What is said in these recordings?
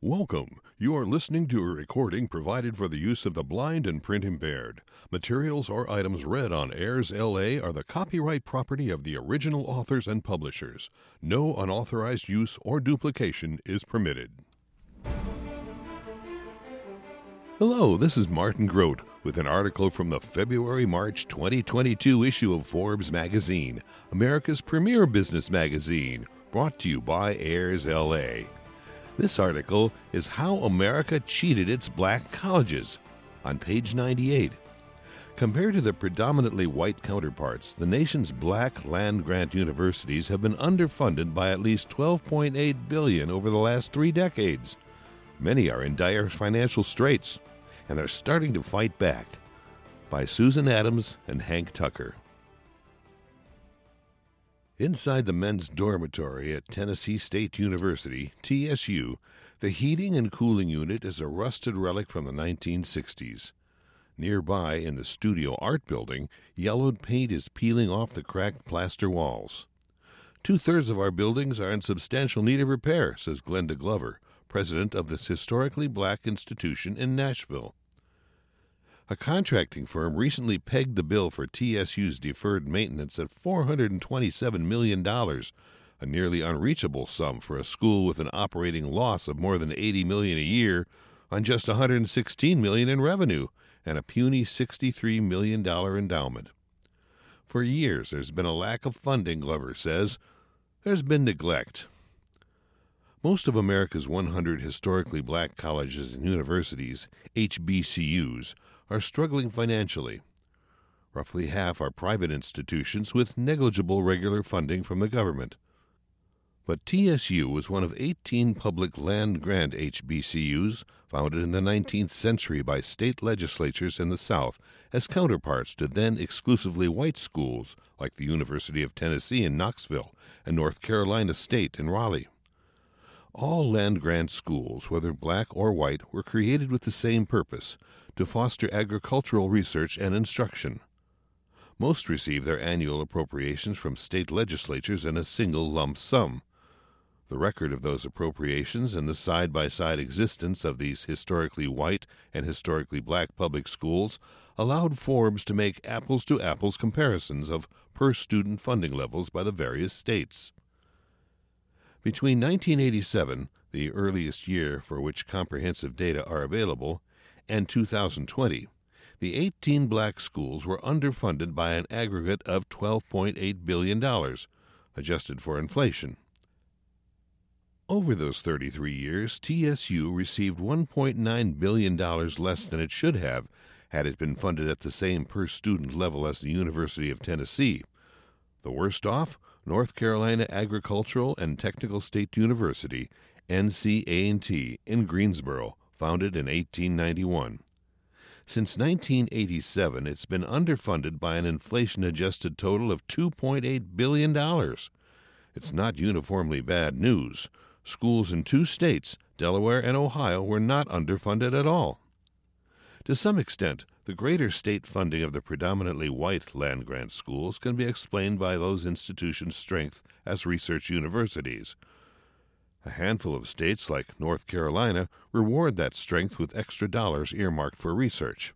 Welcome. You are listening to a recording provided for the use of the blind and print impaired. Materials or items read on AIRSLA are the copyright property of the original authors and publishers. No unauthorized use or duplication is permitted. Hello, this is Martin Grote with an article from the February March 2022 issue of Forbes magazine, America's premier business magazine, brought to you by AIRSLA. This article is How America Cheated Its Black Colleges on page 98. Compared to their predominantly white counterparts, the nation's black land grant universities have been underfunded by at least 12.8 billion over the last 3 decades. Many are in dire financial straits, and they're starting to fight back. By Susan Adams and Hank Tucker. Inside the men's dormitory at Tennessee State University, TSU, the heating and cooling unit is a rusted relic from the 1960s. Nearby, in the studio art building, yellowed paint is peeling off the cracked plaster walls. Two thirds of our buildings are in substantial need of repair, says Glenda Glover, president of this historically black institution in Nashville. A contracting firm recently pegged the bill for TSU's deferred maintenance at $427 million, a nearly unreachable sum for a school with an operating loss of more than 80 million a year on just 116 million in revenue and a puny $63 million endowment. For years, there's been a lack of funding, Glover says. There's been neglect. Most of America's 100 historically black colleges and universities, HBCUs, are struggling financially. Roughly half are private institutions with negligible regular funding from the government. But TSU was one of 18 public land grant HBCUs founded in the 19th century by state legislatures in the South as counterparts to then exclusively white schools like the University of Tennessee in Knoxville and North Carolina State in Raleigh. All land grant schools, whether black or white, were created with the same purpose to foster agricultural research and instruction. Most receive their annual appropriations from state legislatures in a single lump sum. The record of those appropriations and the side by side existence of these historically white and historically black public schools allowed Forbes to make apples to apples comparisons of per student funding levels by the various states. Between 1987, the earliest year for which comprehensive data are available, and 2020, the 18 black schools were underfunded by an aggregate of $12.8 billion, adjusted for inflation. Over those 33 years, TSU received $1.9 billion less than it should have had it been funded at the same per student level as the University of Tennessee. The worst off, North Carolina Agricultural and Technical State University, NCA&T, in Greensboro, founded in 1891. Since 1987, it's been underfunded by an inflation adjusted total of $2.8 billion. It's not uniformly bad news. Schools in two states, Delaware and Ohio, were not underfunded at all. To some extent, the greater state funding of the predominantly white land grant schools can be explained by those institutions' strength as research universities. A handful of states, like North Carolina, reward that strength with extra dollars earmarked for research.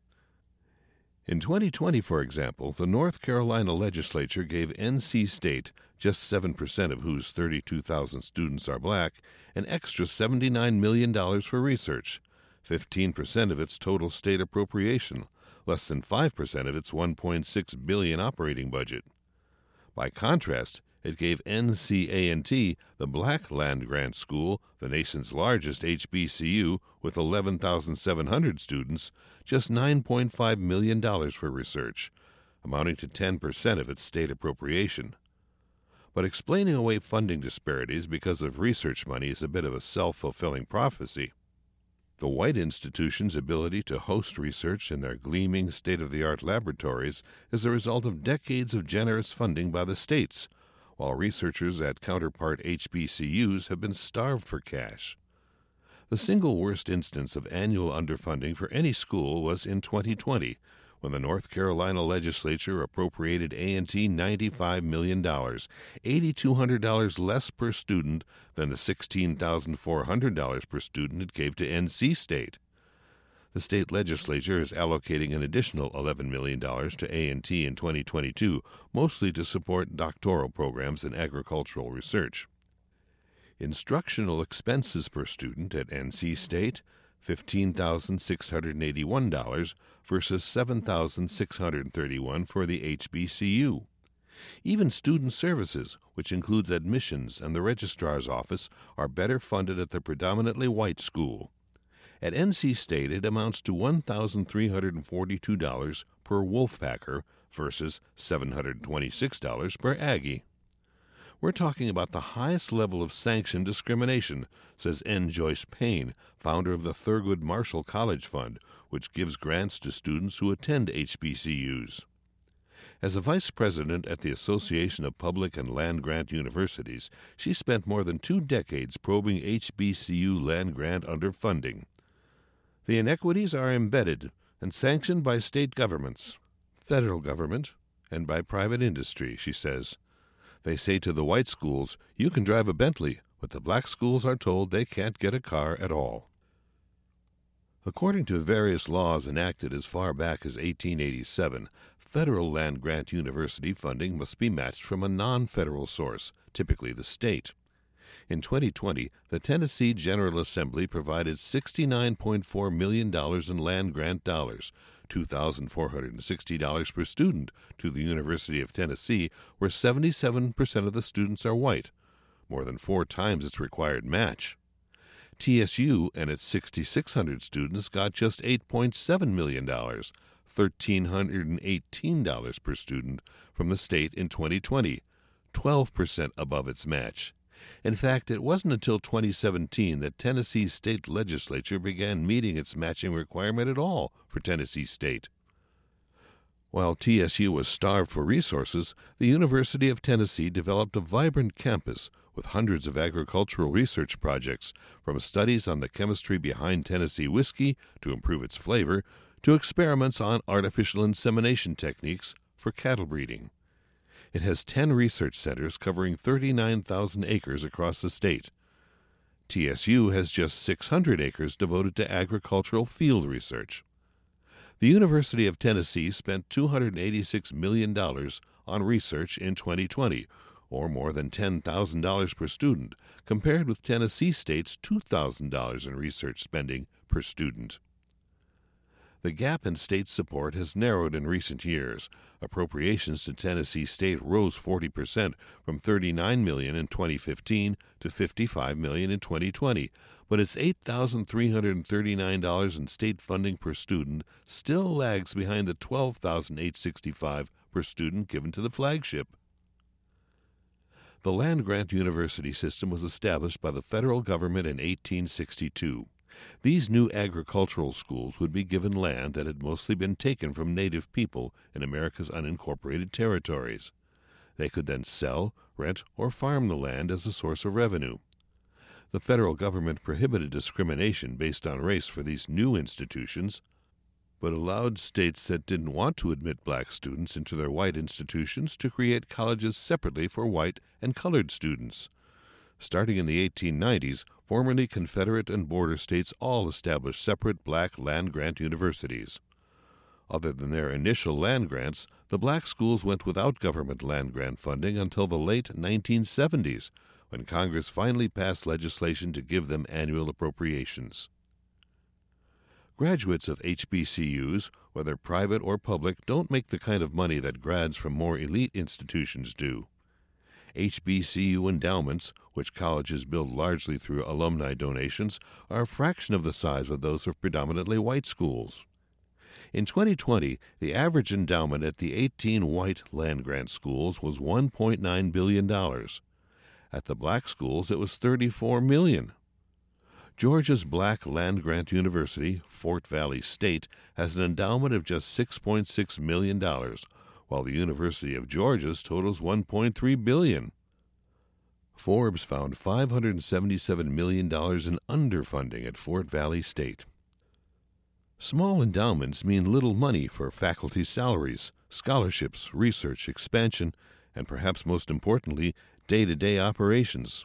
In 2020, for example, the North Carolina legislature gave NC State, just 7% of whose 32,000 students are black, an extra $79 million for research, 15% of its total state appropriation, less than 5% of its 1.6 billion operating budget. By contrast, it gave NCA&T, the Black Land Grant School, the nation's largest HBCU with 11,700 students, just $9.5 million for research, amounting to 10% of its state appropriation. But explaining away funding disparities because of research money is a bit of a self fulfilling prophecy. The white institution's ability to host research in their gleaming state of the art laboratories is the result of decades of generous funding by the states while researchers at counterpart HBCUs have been starved for cash. The single worst instance of annual underfunding for any school was in 2020, when the North Carolina legislature appropriated A&T $95 million, $8,200 less per student than the $16,400 per student it gave to NC State. The state legislature is allocating an additional $11 million to A&T in 2022, mostly to support doctoral programs in agricultural research. Instructional expenses per student at NC State $15,681 versus $7,631 for the HBCU. Even student services, which includes admissions and the registrar's office, are better funded at the predominantly white school. At NC State, it amounts to $1,342 per Wolfpacker versus $726 per Aggie. We're talking about the highest level of sanctioned discrimination, says N. Joyce Payne, founder of the Thurgood Marshall College Fund, which gives grants to students who attend HBCUs. As a vice president at the Association of Public and Land Grant Universities, she spent more than two decades probing HBCU land grant underfunding. The inequities are embedded and sanctioned by state governments, federal government, and by private industry, she says. They say to the white schools, you can drive a Bentley, but the black schools are told they can't get a car at all. According to various laws enacted as far back as 1887, federal land grant university funding must be matched from a non federal source, typically the state. In 2020, the Tennessee General Assembly provided $69.4 million in land grant dollars, $2,460 per student, to the University of Tennessee, where 77% of the students are white, more than four times its required match. TSU and its 6,600 students got just $8.7 million, $1,318 per student, from the state in 2020, 12% above its match. In fact, it wasn't until 2017 that Tennessee's state legislature began meeting its matching requirement at all for Tennessee State. While TSU was starved for resources, the University of Tennessee developed a vibrant campus with hundreds of agricultural research projects, from studies on the chemistry behind Tennessee whiskey to improve its flavor, to experiments on artificial insemination techniques for cattle breeding. It has 10 research centers covering 39,000 acres across the state. TSU has just 600 acres devoted to agricultural field research. The University of Tennessee spent $286 million on research in 2020, or more than $10,000 per student, compared with Tennessee State's $2,000 in research spending per student. The gap in state support has narrowed in recent years. Appropriations to Tennessee State rose 40% from 39 million in 2015 to 55 million in 2020, but its $8,339 in state funding per student still lags behind the 12,865 per student given to the flagship. The land grant university system was established by the federal government in 1862. These new agricultural schools would be given land that had mostly been taken from native people in America's unincorporated territories. They could then sell, rent, or farm the land as a source of revenue. The federal government prohibited discrimination based on race for these new institutions, but allowed states that didn't want to admit black students into their white institutions to create colleges separately for white and colored students. Starting in the 1890s, formerly Confederate and border states all established separate black land grant universities. Other than their initial land grants, the black schools went without government land grant funding until the late 1970s, when Congress finally passed legislation to give them annual appropriations. Graduates of HBCUs, whether private or public, don't make the kind of money that grads from more elite institutions do. HBCU endowments, which colleges build largely through alumni donations, are a fraction of the size of those of predominantly white schools. In 2020, the average endowment at the 18 white land grant schools was $1.9 billion. At the black schools, it was 34 million. Georgia's Black Land Grant University, Fort Valley State, has an endowment of just $6.6 million, while the University of Georgia's totals 1.3 billion. Forbes found $577 million in underfunding at Fort Valley State. Small endowments mean little money for faculty salaries, scholarships, research, expansion, and perhaps most importantly, day to day operations.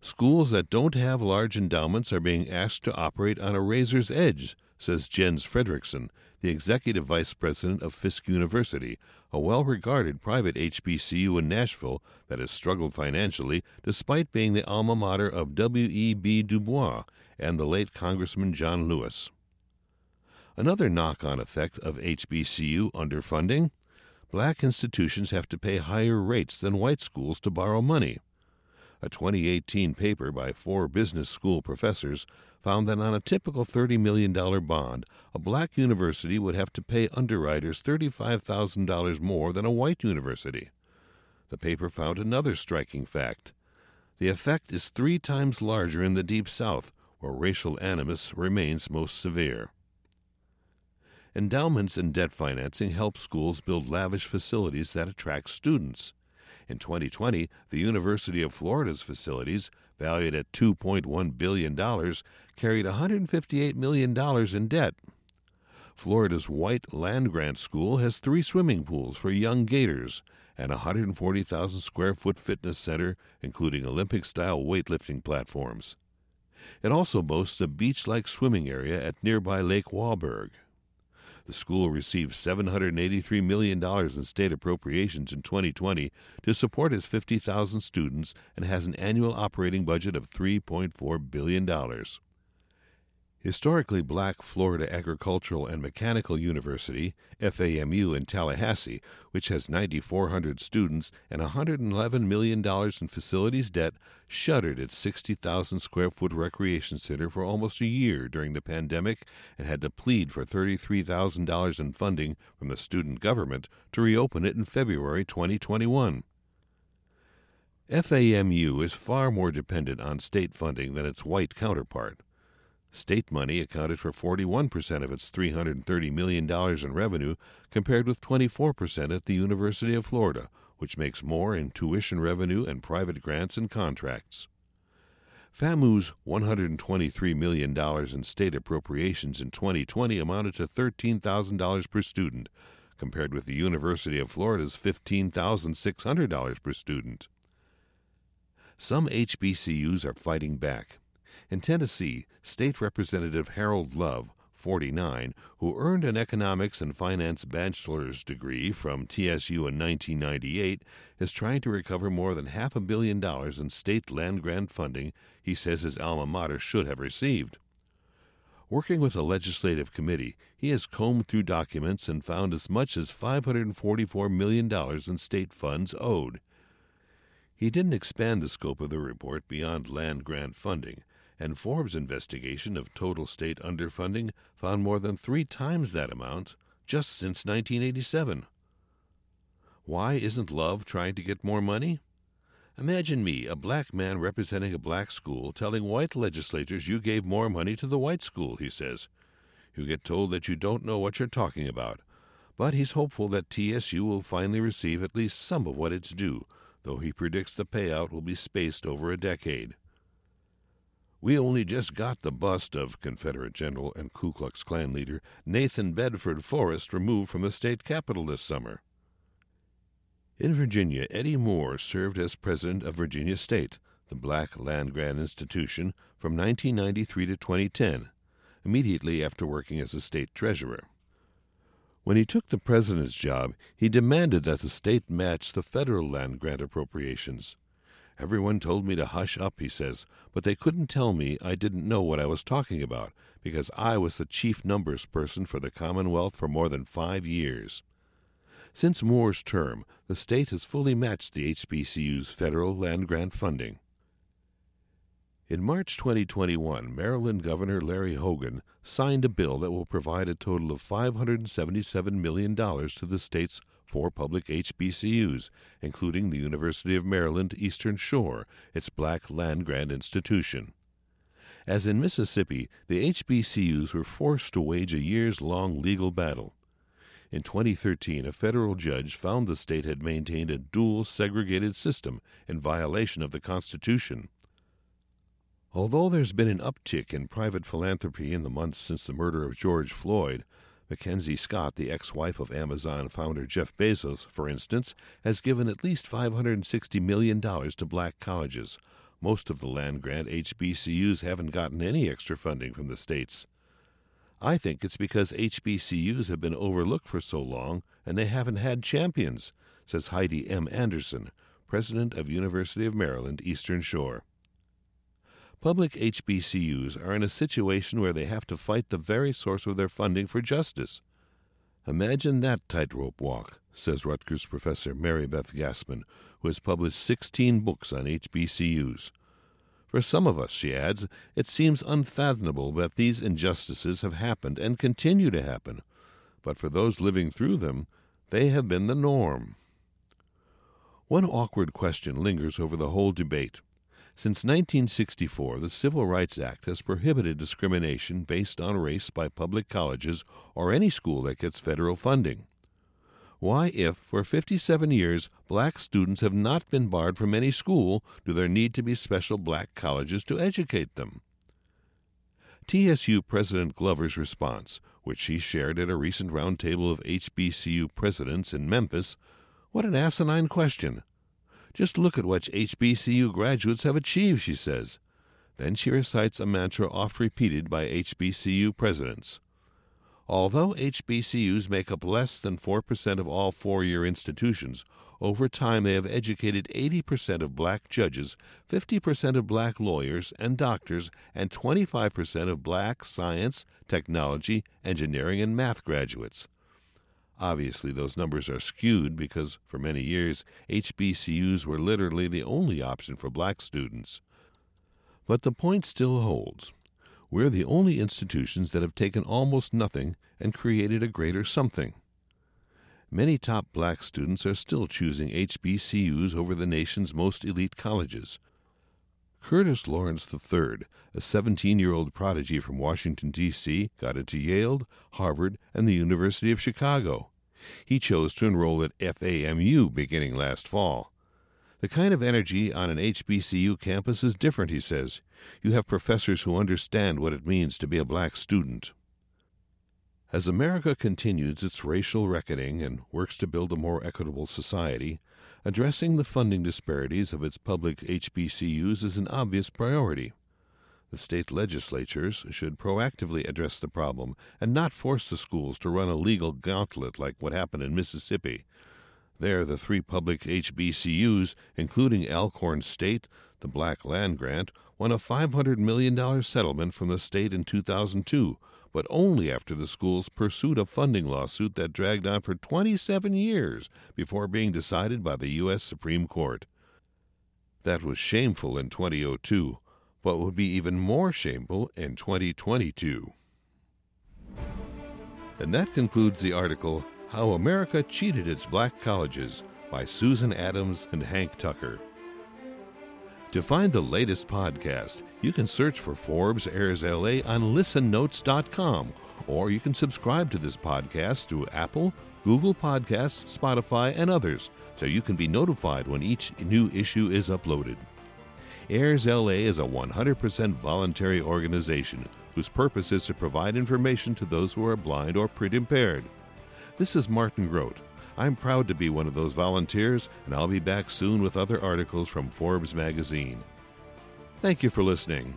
Schools that don't have large endowments are being asked to operate on a razor's edge, says Jens Frederiksen, the executive vice president of Fisk University, a well regarded private HBCU in Nashville that has struggled financially despite being the alma mater of W.E.B. Du Bois and the late Congressman John Lewis. Another knock on effect of HBCU underfunding black institutions have to pay higher rates than white schools to borrow money. A 2018 paper by four business school professors found that on a typical $30 million bond, a black university would have to pay underwriters $35,000 more than a white university. The paper found another striking fact. The effect is three times larger in the Deep South, where racial animus remains most severe. Endowments and debt financing help schools build lavish facilities that attract students. In 2020, the University of Florida's facilities, valued at $2.1 billion, carried $158 million in debt. Florida's White Land Grant School has three swimming pools for young Gators and a 140,000 square foot fitness center, including Olympic style weightlifting platforms. It also boasts a beach like swimming area at nearby Lake Wauburg. The school received $783 million in state appropriations in 2020 to support its 50,000 students and has an annual operating budget of $3.4 billion. Historically Black Florida Agricultural and Mechanical University, FAMU in Tallahassee, which has 9,400 students and $111 million in facilities debt, shuttered its 60,000 square foot recreation center for almost a year during the pandemic and had to plead for $33,000 in funding from the student government to reopen it in February 2021. FAMU is far more dependent on state funding than its white counterpart. State money accounted for 41% of its $330 million in revenue, compared with 24% at the University of Florida, which makes more in tuition revenue and private grants and contracts. FAMU's $123 million in state appropriations in 2020 amounted to $13,000 per student, compared with the University of Florida's $15,600 per student. Some HBCUs are fighting back. In Tennessee, State Representative Harold Love, 49, who earned an economics and finance bachelor's degree from TSU in 1998, is trying to recover more than half a billion dollars in state land grant funding he says his alma mater should have received. Working with a legislative committee, he has combed through documents and found as much as $544 million in state funds owed. He didn't expand the scope of the report beyond land grant funding, and Forbes' investigation of total state underfunding found more than three times that amount just since 1987. Why isn't Love trying to get more money? Imagine me, a black man representing a black school, telling white legislators you gave more money to the white school, he says. You get told that you don't know what you're talking about. But he's hopeful that TSU will finally receive at least some of what it's due, though he predicts the payout will be spaced over a decade. We only just got the bust of Confederate General and Ku Klux Klan leader Nathan Bedford Forrest removed from the state capitol this summer. In Virginia, Eddie Moore served as president of Virginia State, the black land grant institution, from 1993 to 2010, immediately after working as a state treasurer. When he took the president's job, he demanded that the state match the federal land grant appropriations. Everyone told me to hush up, he says, but they couldn't tell me I didn't know what I was talking about, because I was the chief numbers person for the Commonwealth for more than five years. Since Moore's term, the state has fully matched the HBCU's federal land grant funding. In March 2021, Maryland Governor Larry Hogan signed a bill that will provide a total of $577 million to the state's four public HBCUs, including the University of Maryland Eastern Shore, its black land grant institution. As in Mississippi, the HBCUs were forced to wage a years long legal battle. In 2013, a federal judge found the state had maintained a dual segregated system in violation of the Constitution. Although there's been an uptick in private philanthropy in the months since the murder of George Floyd, Mackenzie Scott, the ex wife of Amazon founder Jeff Bezos, for instance, has given at least $560 million to black colleges. Most of the land grant HBCUs haven't gotten any extra funding from the states. I think it's because HBCUs have been overlooked for so long and they haven't had champions, says Heidi M. Anderson, president of University of Maryland Eastern Shore. Public HBCUs are in a situation where they have to fight the very source of their funding for justice. Imagine that tightrope walk, says Rutgers professor Marybeth Gasman, who has published 16 books on HBCUs. For some of us, she adds, it seems unfathomable that these injustices have happened and continue to happen. But for those living through them, they have been the norm. One awkward question lingers over the whole debate. Since 1964, the Civil Rights Act has prohibited discrimination based on race by public colleges or any school that gets federal funding. Why, if for 57 years black students have not been barred from any school, do there need to be special black colleges to educate them? TSU President Glover's response, which she shared at a recent roundtable of HBCU presidents in Memphis, what an asinine question. Just look at what HBCU graduates have achieved, she says. Then she recites a mantra oft repeated by HBCU presidents. Although HBCUs make up less than 4% of all four year institutions, over time they have educated 80% of black judges, 50% of black lawyers and doctors, and 25% of black science, technology, engineering, and math graduates. Obviously, those numbers are skewed because for many years HBCUs were literally the only option for black students. But the point still holds. We're the only institutions that have taken almost nothing and created a greater something. Many top black students are still choosing HBCUs over the nation's most elite colleges. Curtis Lawrence III, a 17 year old prodigy from Washington, D.C., got into Yale, Harvard, and the University of Chicago. He chose to enroll at FAMU beginning last fall. The kind of energy on an HBCU campus is different, he says. You have professors who understand what it means to be a black student. As America continues its racial reckoning and works to build a more equitable society, addressing the funding disparities of its public HBCUs is an obvious priority. The state legislatures should proactively address the problem and not force the schools to run a legal gauntlet like what happened in Mississippi. There, the three public HBCUs, including Alcorn State, the Black Land Grant, won a $500 million settlement from the state in 2002 but only after the schools pursued a funding lawsuit that dragged on for 27 years before being decided by the U.S. Supreme Court. That was shameful in 2002, but would be even more shameful in 2022. And that concludes the article How America Cheated Its Black Colleges by Susan Adams and Hank Tucker. To find the latest podcast, you can search for Forbes AIRSLA on listennotes.com, or you can subscribe to this podcast through Apple, Google Podcasts, Spotify, and others, so you can be notified when each new issue is uploaded. AIRSLA is a 100% voluntary organization whose purpose is to provide information to those who are blind or print impaired. This is Martin Grote. I'm proud to be one of those volunteers, and I'll be back soon with other articles from Forbes magazine. Thank you for listening.